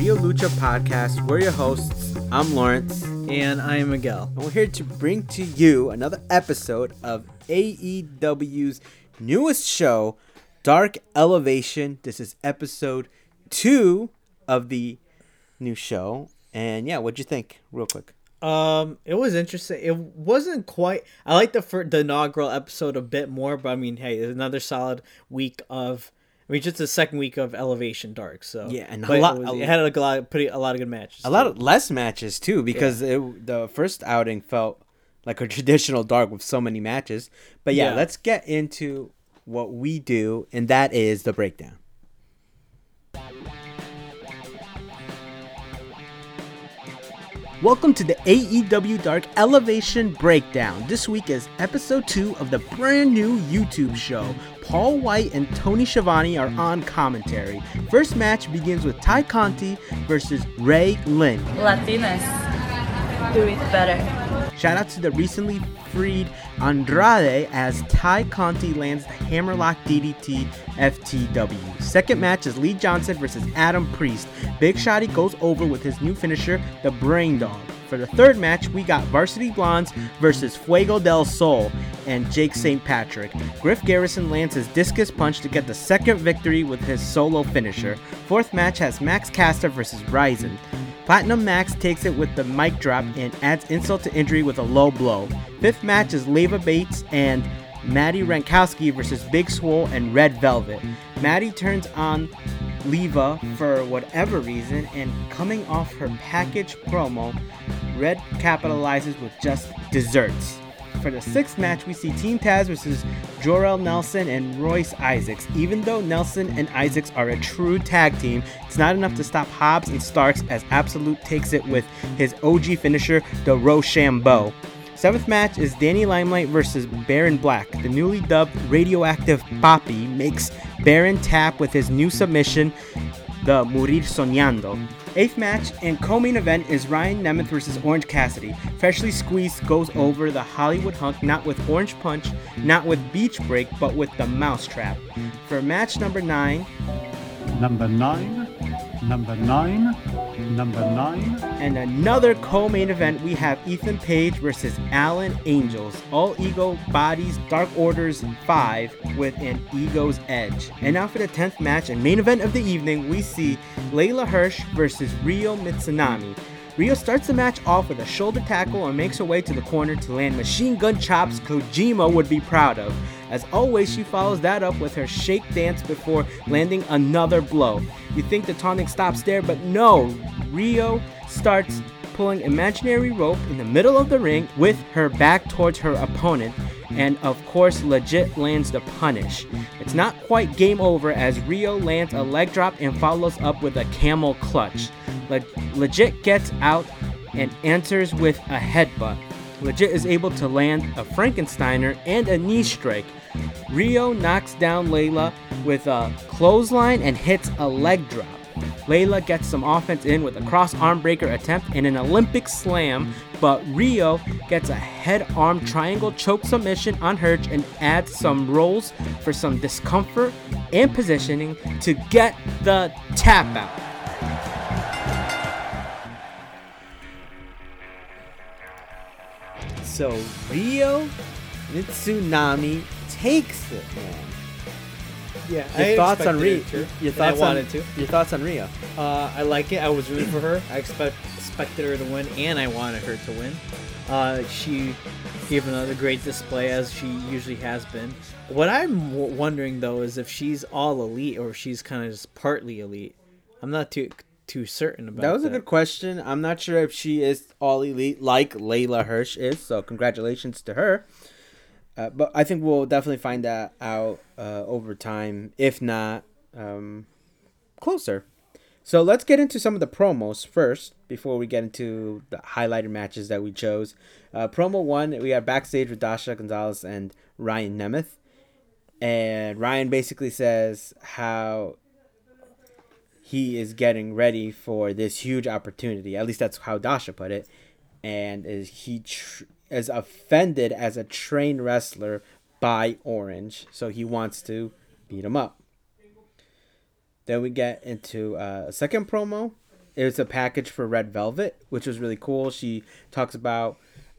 Rio Lucha Podcast. We're your hosts. I'm Lawrence. And I am Miguel. And we're here to bring to you another episode of AEW's newest show, Dark Elevation. This is episode two of the new show. And yeah, what'd you think, real quick? Um, it was interesting. It wasn't quite. I like the first, the inaugural episode a bit more, but I mean, hey, it's another solid week of. I mean, just the second week of Elevation Dark. So yeah, and a lot. It, was, it had a lot, pretty a lot of good matches. A too. lot of less matches too, because yeah. it, the first outing felt like a traditional Dark with so many matches. But yeah, yeah, let's get into what we do, and that is the breakdown. Welcome to the AEW Dark Elevation Breakdown. This week is episode 2 of the brand new YouTube show. Paul Wight and Tony Schiavone are on commentary. First match begins with Tay Conti versus Ray Lyn. Latinas do it better. Shout out to the recently freed Andrade as Tay Conti lands the Hammerlock DDT FTW. Second match is Lee Johnson versus Adam Priest. Big Shotty goes over with his new finisher, the Brain Dog. For the third match, we got Varsity Blondes versus Fuego del Sol and Jake St. Patrick. Griff Garrison lands his discus punch to get the second victory with his solo finisher. Fourth match has Max Caster versus Ryzen. Platinum Max takes it with the mic drop and adds insult to injury with a low blow. Fifth match is Leva Bates and Maddie Wrenkowski versus Big Swole and Red Velvet. Maddie turns on Leva for whatever reason, and coming off her package promo, Red capitalizes with just desserts. For the sixth match, we see Team Taz versus Jorel Nelson and Royce Isaacs. Even though Nelson and Isaacs are a true tag team, it's not enough to stop Hobbs and Starks as Absolute takes it with his OG finisher, the Rochambeau. Seventh match is Danny Limelight versus Baron Black. The newly dubbed Radioactive Papi makes Baron tap with his new submission, the Morir Soñando. Eighth match and co-main event is Ryan Nemeth versus Orange Cassidy. Freshly squeezed goes over the Hollywood hunk not with Orange Punch, not with Beach Break, but with the Mousetrap. For match number nine. Number nine number nine, number nine. And another co-main event, we have Ethan Page versus Alan Angels. All ego bodies, Dark Orders 5 with an ego's edge. And now for the 10th match and main event of the evening, we see Leyla Hirsch versus Ryo Mizunami. Ryo starts the match off with a shoulder tackle and makes her way to the corner to land machine gun chops Kojima would be proud of. As always, she follows that up with her shake dance before landing another blow. You think the tonic stops there, but no! Ryo starts pulling imaginary rope in the middle of the ring with her back towards her opponent, and of course, legit lands the punish. It's not quite game over as Ryo lands a leg drop and follows up with a camel clutch. Le- legit gets out and answers with a headbutt. Legit is able to land a Frankensteiner and a knee strike. Ryo knocks down Leyla with a clothesline and hits a leg drop. Leyla gets some offense in with a cross arm breaker attempt and an Olympic slam, but Ryo gets a head arm triangle choke submission on Hirsch and adds some rolls for some discomfort and positioning to get the tap out. So Ryo Mizunami takes it, man. Yeah, your I thoughts on Ryo? Ryo? Your thoughts I wanted on, to. Your thoughts on Ryo? Uh, I like it. I was rooting for her. I expect expected her to win, and I wanted her to win. Uh, she gave another great display as she usually has been. What I'm w- wondering though is if she's all elite or if she's kind of just partly elite. I'm not too too certain about That That was that. a good question. I'm not sure if she is all elite like Leyla Hirsch is, so congratulations to her. Uh, but I think we'll definitely find that out uh, over time, if not um, closer. So let's get into some of the promos first before we get into the highlighted matches that we chose. Uh, promo one, we have backstage with Dasha Gonzalez and Ryan Nemeth. And Ryan basically says how he is getting ready for this huge opportunity. At least that's how Dasha put it. And is he tr- is offended as a trained wrestler by Orange, so he wants to beat him up. Then we get into uh, a second promo. It's a package for Red Velvet, which was really cool. She talks about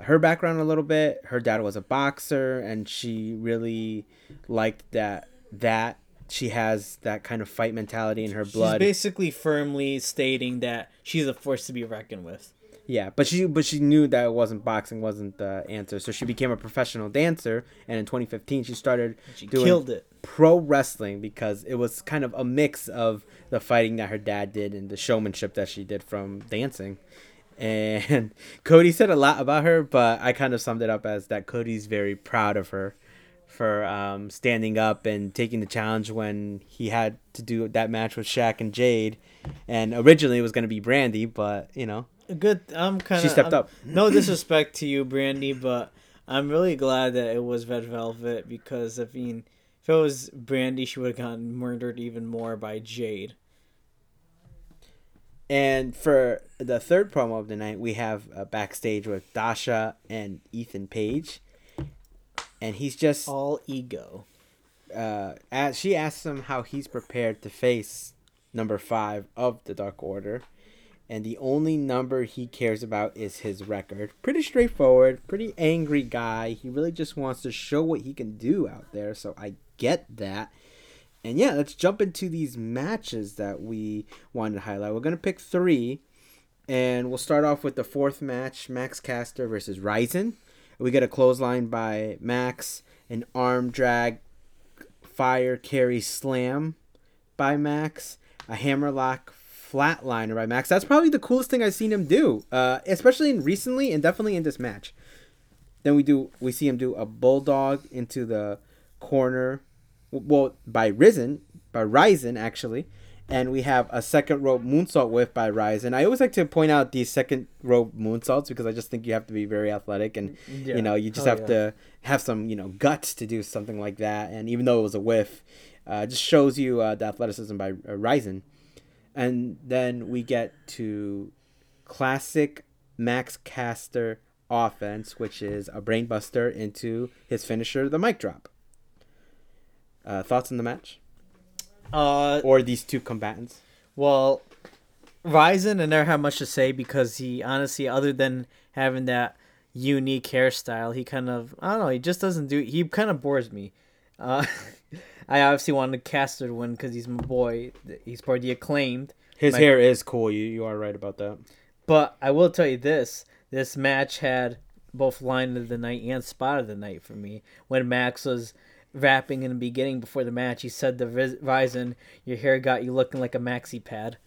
her background a little bit. Her dad was a boxer, and she really liked that that she has that kind of fight mentality in her blood. She's basically firmly stating that she's a force to be reckoned with. Yeah, but she but she knew that it wasn't boxing wasn't the answer, so she became a professional dancer, and in 2015 she started She doing killed it. pro wrestling because it was kind of a mix of the fighting that her dad did and the showmanship that she did from dancing. And Cody said a lot about her, but I kind of summed it up as that Cody's very proud of her for um, standing up and taking the challenge when he had to do that match with Shaq and Jade. And originally it was going to be Brandi, but you know, Good. I'm kind of. She stepped up. No disrespect to you, Brandi, but I'm really glad that it was Red Velvet because I mean, if it was Brandi, she would have gotten murdered even more by Jade. And for the third promo of the night, we have uh, backstage with Dasha and Ethan Page. And he's just All ego. uh, as she asks him how he's prepared to face number five of the Dark Order, and the only number he cares about is his record. Pretty straightforward, pretty angry guy. He really just wants to show what he can do out there. So I get that. And yeah, let's jump into these matches that we wanted to highlight. We're gonna pick three, and we'll start off with the fourth match: Max Caster versus Ryzen. We get a clothesline by Max, an arm drag fire carry slam by Max, a hammerlock flatliner by Max. That's probably the coolest thing I've seen him do, uh, especially in recently and definitely in this match. Then we do we see him do a bulldog into the corner, well by Risen by Ryzen actually, and we have a second rope moonsault whip by Ryzen. I always like to point out these second rope moonsaults because I just think you have to be very athletic and Yeah. you know you just Hell have yeah. to have some you know guts to do something like that. And even though it was a whiff, uh, it just shows you uh, the athleticism by uh, Ryzen. And then we get to classic Max Caster offense, which is a brainbuster into his finisher, the mic drop. Uh, thoughts on the match Uh, or these two combatants? well, Ryzen I never had much to say because he honestly, other than having that unique hairstyle, he kind of I don't know. He just doesn't do. He kind of bores me. Uh, I obviously wanted Caster to win because he's my boy. He's part of the acclaimed. His My- hair is cool. You you are right about that. But I will tell you this: this match had both line of the night and spot of the night for me. When Max was rapping in the beginning before the match, he said to Riz- Ryzen, "Your hair got you looking like a maxi pad,"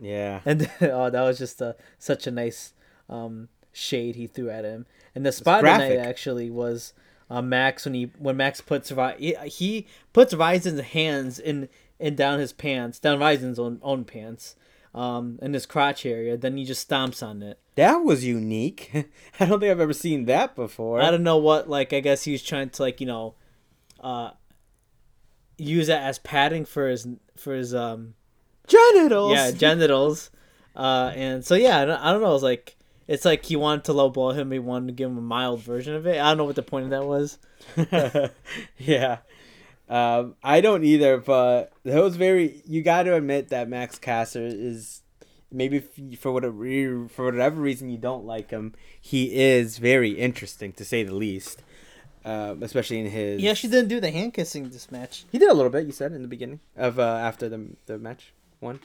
Yeah. and oh, that was just a such a nice um, shade he threw at him. And the spot of the night actually was uh, Max when he when Max puts he, he puts Ryzen's hands in in down his pants, down Ryzen's own own pants. Um, in his crotch area, then he just stomps on it. That was unique. I don't think I've ever seen that before. I don't know what like I guess he was trying to like you know, uh, use that as padding for his for his um Genitals. yeah genitals, uh and so yeah I don't, I don't know it was like it's like he wanted to lowball him he wanted to give him a mild version of it I don't know what the point of that was yeah. Um, I don't either, but that was very. You got to admit that Max Caster is maybe for whatever for whatever reason you don't like him, he is very interesting to say the least. Um, especially in his. Yeah, she didn't do the hand kissing this match He did a little bit. You said in the beginning of uh, after the the match one.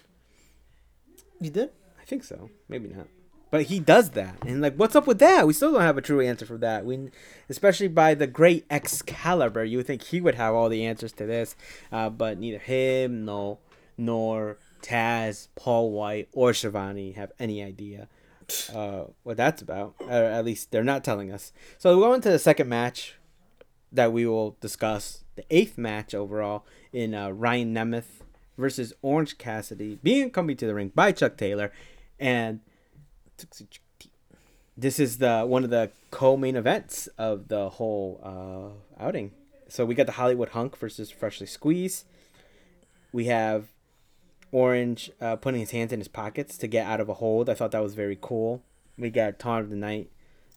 You did I think so. Maybe not. But he does that, and like, what's up with that? We still don't have a true answer for that. We, especially by the great Excalibur, you would think he would have all the answers to this, uh, but neither him, no, nor Taz, Paul Wight, or Schiavone have any idea uh, what that's about. Or at least they're not telling us. So we go into the second match that we will discuss, the eighth match overall in uh, Ryan Nemeth versus Orange Cassidy, being coming to the ring by Chuck Taylor, and this is the one of the co-main events of the whole uh, outing. So we got the Hollywood Hunk versus Freshly Squeezed. We have Orange uh, putting his hands in his pockets to get out of a hold. I thought that was very cool. We got Taunt of the Night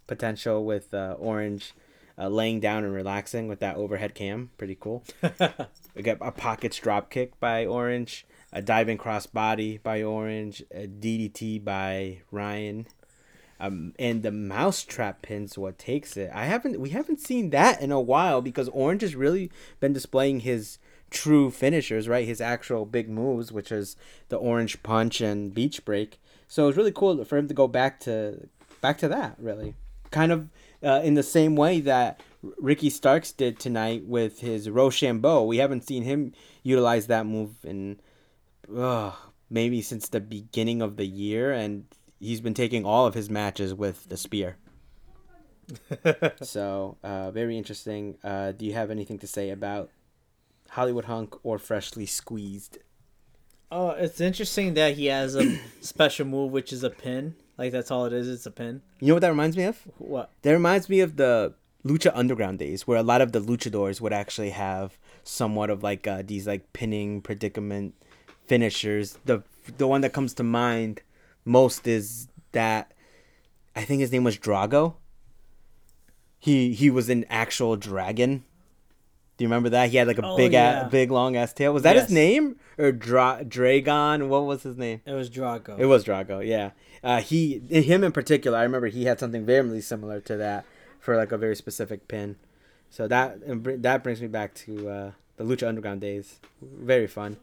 potential with uh, Orange uh, laying down and relaxing with that overhead cam. Pretty cool. we got a pockets drop kick by Orange. A diving cross body by Orange, a DDT by Ryan. Um, and the mousetrap pin's what takes it. I haven't we haven't seen that in a while because Orange has really been displaying his true finishers, right? His actual big moves, which is the orange punch and beach break. So it's really cool for him to go back to back to that, really. Kind of uh, in the same way that Ricky Starks did tonight with his Rochambeau. We haven't seen him utilize that move in uh, maybe since the beginning of the year, and he's been taking all of his matches with the spear. so uh, very interesting. Uh, do you have anything to say about Hollywood Hunk or Freshly Squeezed? Oh, it's interesting that he has a special move, which is a pin. Like that's all it is. It's a pin. You know what that reminds me of? What? That reminds me of the Lucha Underground days, where a lot of the luchadors would actually have somewhat of like uh, these like pinning predicament finishers. The the one that comes to mind most is that I think his name was Drago. He he was an actual dragon. Do you remember that? He had like a Oh, big yeah. ass, big long ass tail. Was that Yes. his name or Dra- Dragon? What was his name? It was Drago. It was Drago, yeah. Uh, he, him in particular, I remember he had something very similar to that for like a very specific pin. So that that brings me back to uh, the Lucha Underground days. Very fun.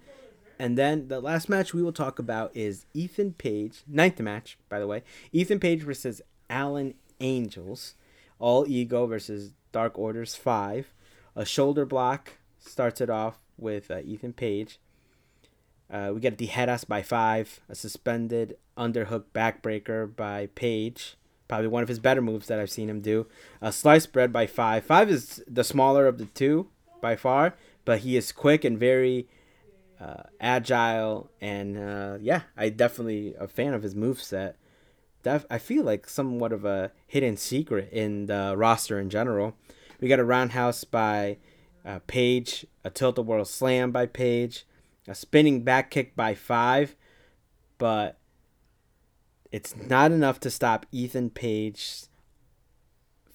And then the last match we will talk about is Ethan Page, ninth match, by the way. Ethan Page versus Alan Angels. All Ego versus Dark Orders 5. A shoulder block starts it off with uh, Ethan Page. Uh, we get the head ass by five, a suspended underhook backbreaker by Page, probably one of his better moves that I've seen him do. A slice bread by five. Five is the smaller of the two by far, but he is quick and very uh, agile, and uh, yeah, I definitely a fan of his move set. Def- I feel like somewhat of a hidden secret in the roster in general. We got a roundhouse by uh, Page, a tilt a whirl slam by Page, a spinning back kick by five, but it's not enough to stop Ethan Page's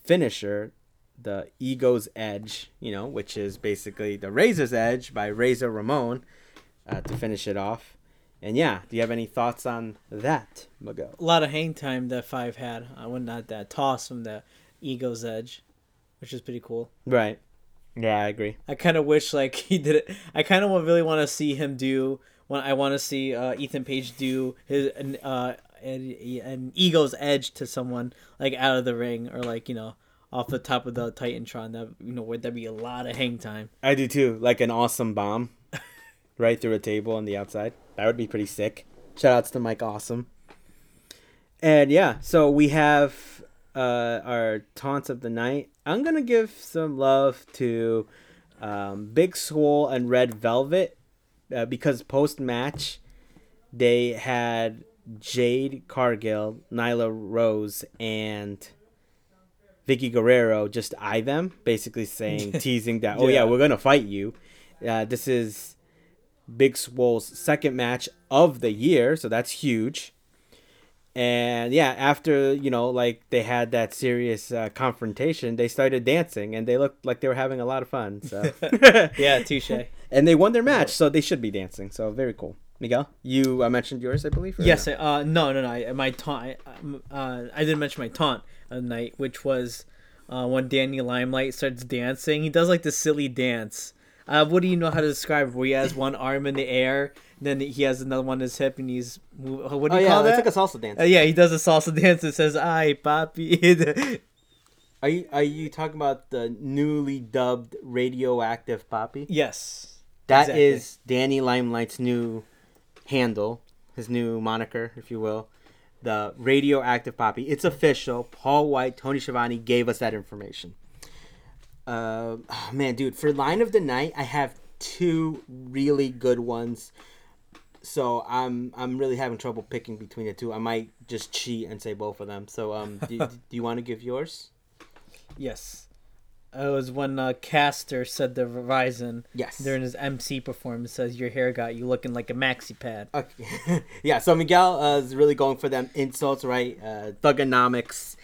finisher, the Ego's Edge, you know, which is basically the Razor's Edge by Razor Ramon uh, to finish it off. And yeah, do you have any thoughts on that, Miguel? a lot of hang time that Five had. I would not that toss from the Ego's Edge, which is pretty cool. Right. Yeah, I agree. I kind of wish like he did it. I kind of really want to see him do. When I want to see uh, Ethan Page do his an, uh, an, an Ego's Edge to someone like out of the ring or like you know off the top of the Titantron. That you know would that be a lot of hang time. I do too. Like an awesome bomb right through a table on the outside. That would be pretty sick. Shout outs to Mike Awesome. And yeah, so we have uh, our taunts of the night. I'm going to give some love to um, Big Swole and Red Velvet uh, because post match they had Jade Cargill, Nyla Rose, and Vickie Guerrero just eye them, basically saying, teasing that, oh yeah, Yeah. we're gonna fight you. Uh, this is Big Swole's second match of the year, so that's huge. And yeah, after you know, like they had that serious uh, confrontation, they started dancing, and they looked like they were having a lot of fun. So Yeah, touche. and they won their match, so they should be dancing. So very cool. Miguel, you uh, mentioned yours, I believe. Yes, no? uh, no, no, no. I- My taunt. I- Uh, I didn't mention my taunt of the night, which was uh, when Danny Limelight starts dancing. He does like this silly dance. Uh, what do you know how to describe? Where he has one arm in the air, then he has another one on his hip, and he's move, what do Oh you yeah, call it's that? like a salsa dance. Uh, yeah, he does a salsa dance that says "Ay, papi." Are you are you talking about the newly dubbed radioactive Papi? yes. That is exactly. Danny Limelight's new handle, his new moniker, if you will. The radioactive Papi. It's official. Paul Wight, Tony Schiavone gave us that information. Uh, oh, man, dude, for line of the night, I have two really good ones. So I'm I'm really having trouble picking between the two. I might just cheat and say both of them. So um, do, do you want to give yours? Yes. It was when uh, Caster said the Verizon Yes. during his MC performance, says, Your hair got you looking like a maxi pad. Okay. yeah, so Miguel uh, is really going for them insults, right? Uh, Thuganomics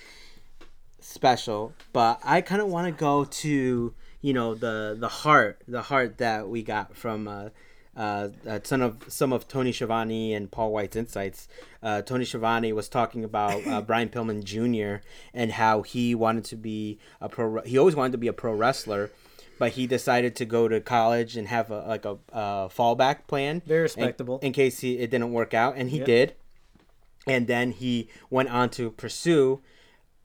special, but I kind of want to go to you know the the heart, the heart that we got from uh, uh, uh, some of some of Tony Schiavone and Paul Wight's insights. Uh, Tony Schiavone was talking about uh, Brian Pillman Jr. and how he wanted to be a pro. He always wanted to be a pro wrestler, but he decided to go to college and have a like a, a fallback plan. Very in- respectable. In, case he it didn't work out, and he Yep. did. And then he went on to pursue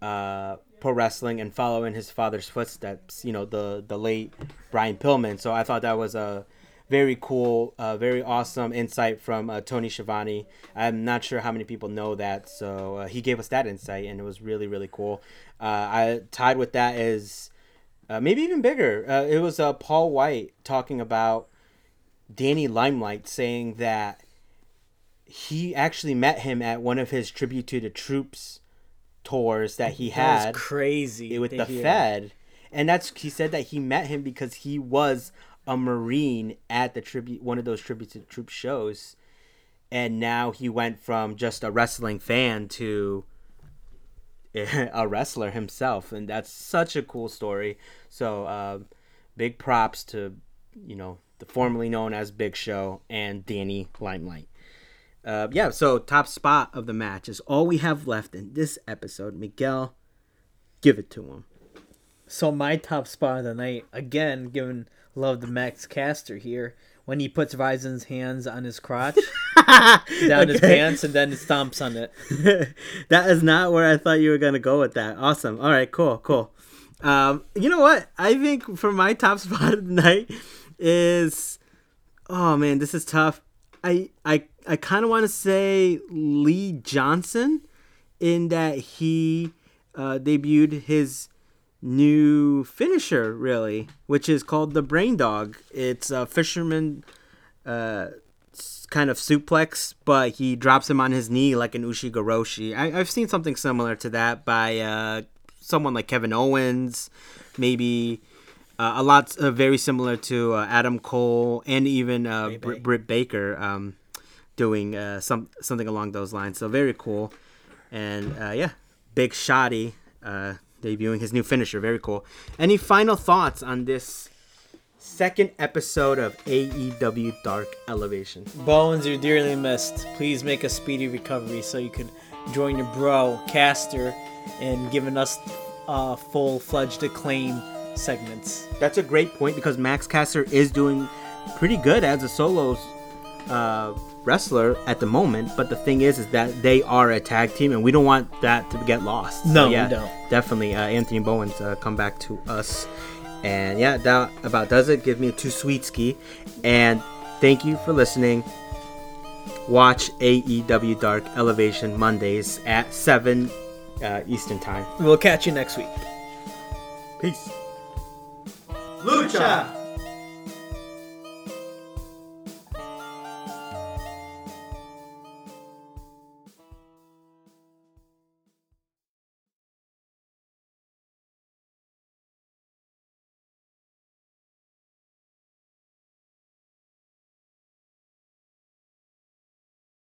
uh, pro wrestling and follow in his father's footsteps. You know, the the late Brian Pillman. So I thought that was a very cool, uh, very awesome insight from uh, Tony Schiavone. I'm not sure how many people know that, so uh, he gave us that insight, and it was really really cool. Uh, I tied with that is uh, maybe even bigger. Uh, it was Paul Wight talking about Danny Limelight, saying that he actually met him at one of his tribute to the troops tours that he That had was crazy with the hear. Fed, and that's he said that he met him because he was a Marine at the tribute one of those tribute to troops shows, and now he went from just a wrestling fan to a wrestler himself, and that's such a cool story. So, uh, big props to you know the formerly known as Big Show and Danny Limelight. Uh, yeah, so top spot of the match is all we have left in this episode. Miguel, give it to him. So my top spot of the night, again, giving love to Max Caster here, when he puts Ryzen's hands on his crotch, down his pants, and then stomps on it. that is not where I thought you were gonna go with that. Awesome. All right, cool, cool. Um, you know what? I think for my top spot of the night is, oh man, this is tough. I I I kind of want to say Lee Johnson, in that he uh, debuted his new finisher, really, which is called the Brain Dog. It's a fisherman uh, kind of suplex, but he drops him on his knee like an Ushigoroshi. I, I've seen something similar to that by uh, someone like Kevin Owens, maybe. Uh, a lot uh, very similar to uh, Adam Cole and even uh, Br- Britt Baker um, doing uh, some something along those lines. So very cool, and uh, yeah, Big Shotty uh, debuting his new finisher. Very cool. Any final thoughts on this second episode of AEW Dark Elevation? Bones, you're dearly missed. Please make a speedy recovery so you can join your bro, Caster, in giving us uh, full fledged acclaim segments. That's a great point because Max Caster is doing pretty good as a solo uh, wrestler at the moment. But the thing is, is that they are a tag team, and we don't want that to get lost. No, we don't. Definitely, uh, Anthony Bowens uh, come back to us, and yeah, that about does it. Give me a two sweet ski, and thank you for listening. Watch AEW Dark Elevation Mondays at seven uh, Eastern Time. We'll catch you next week. Peace. Lucha.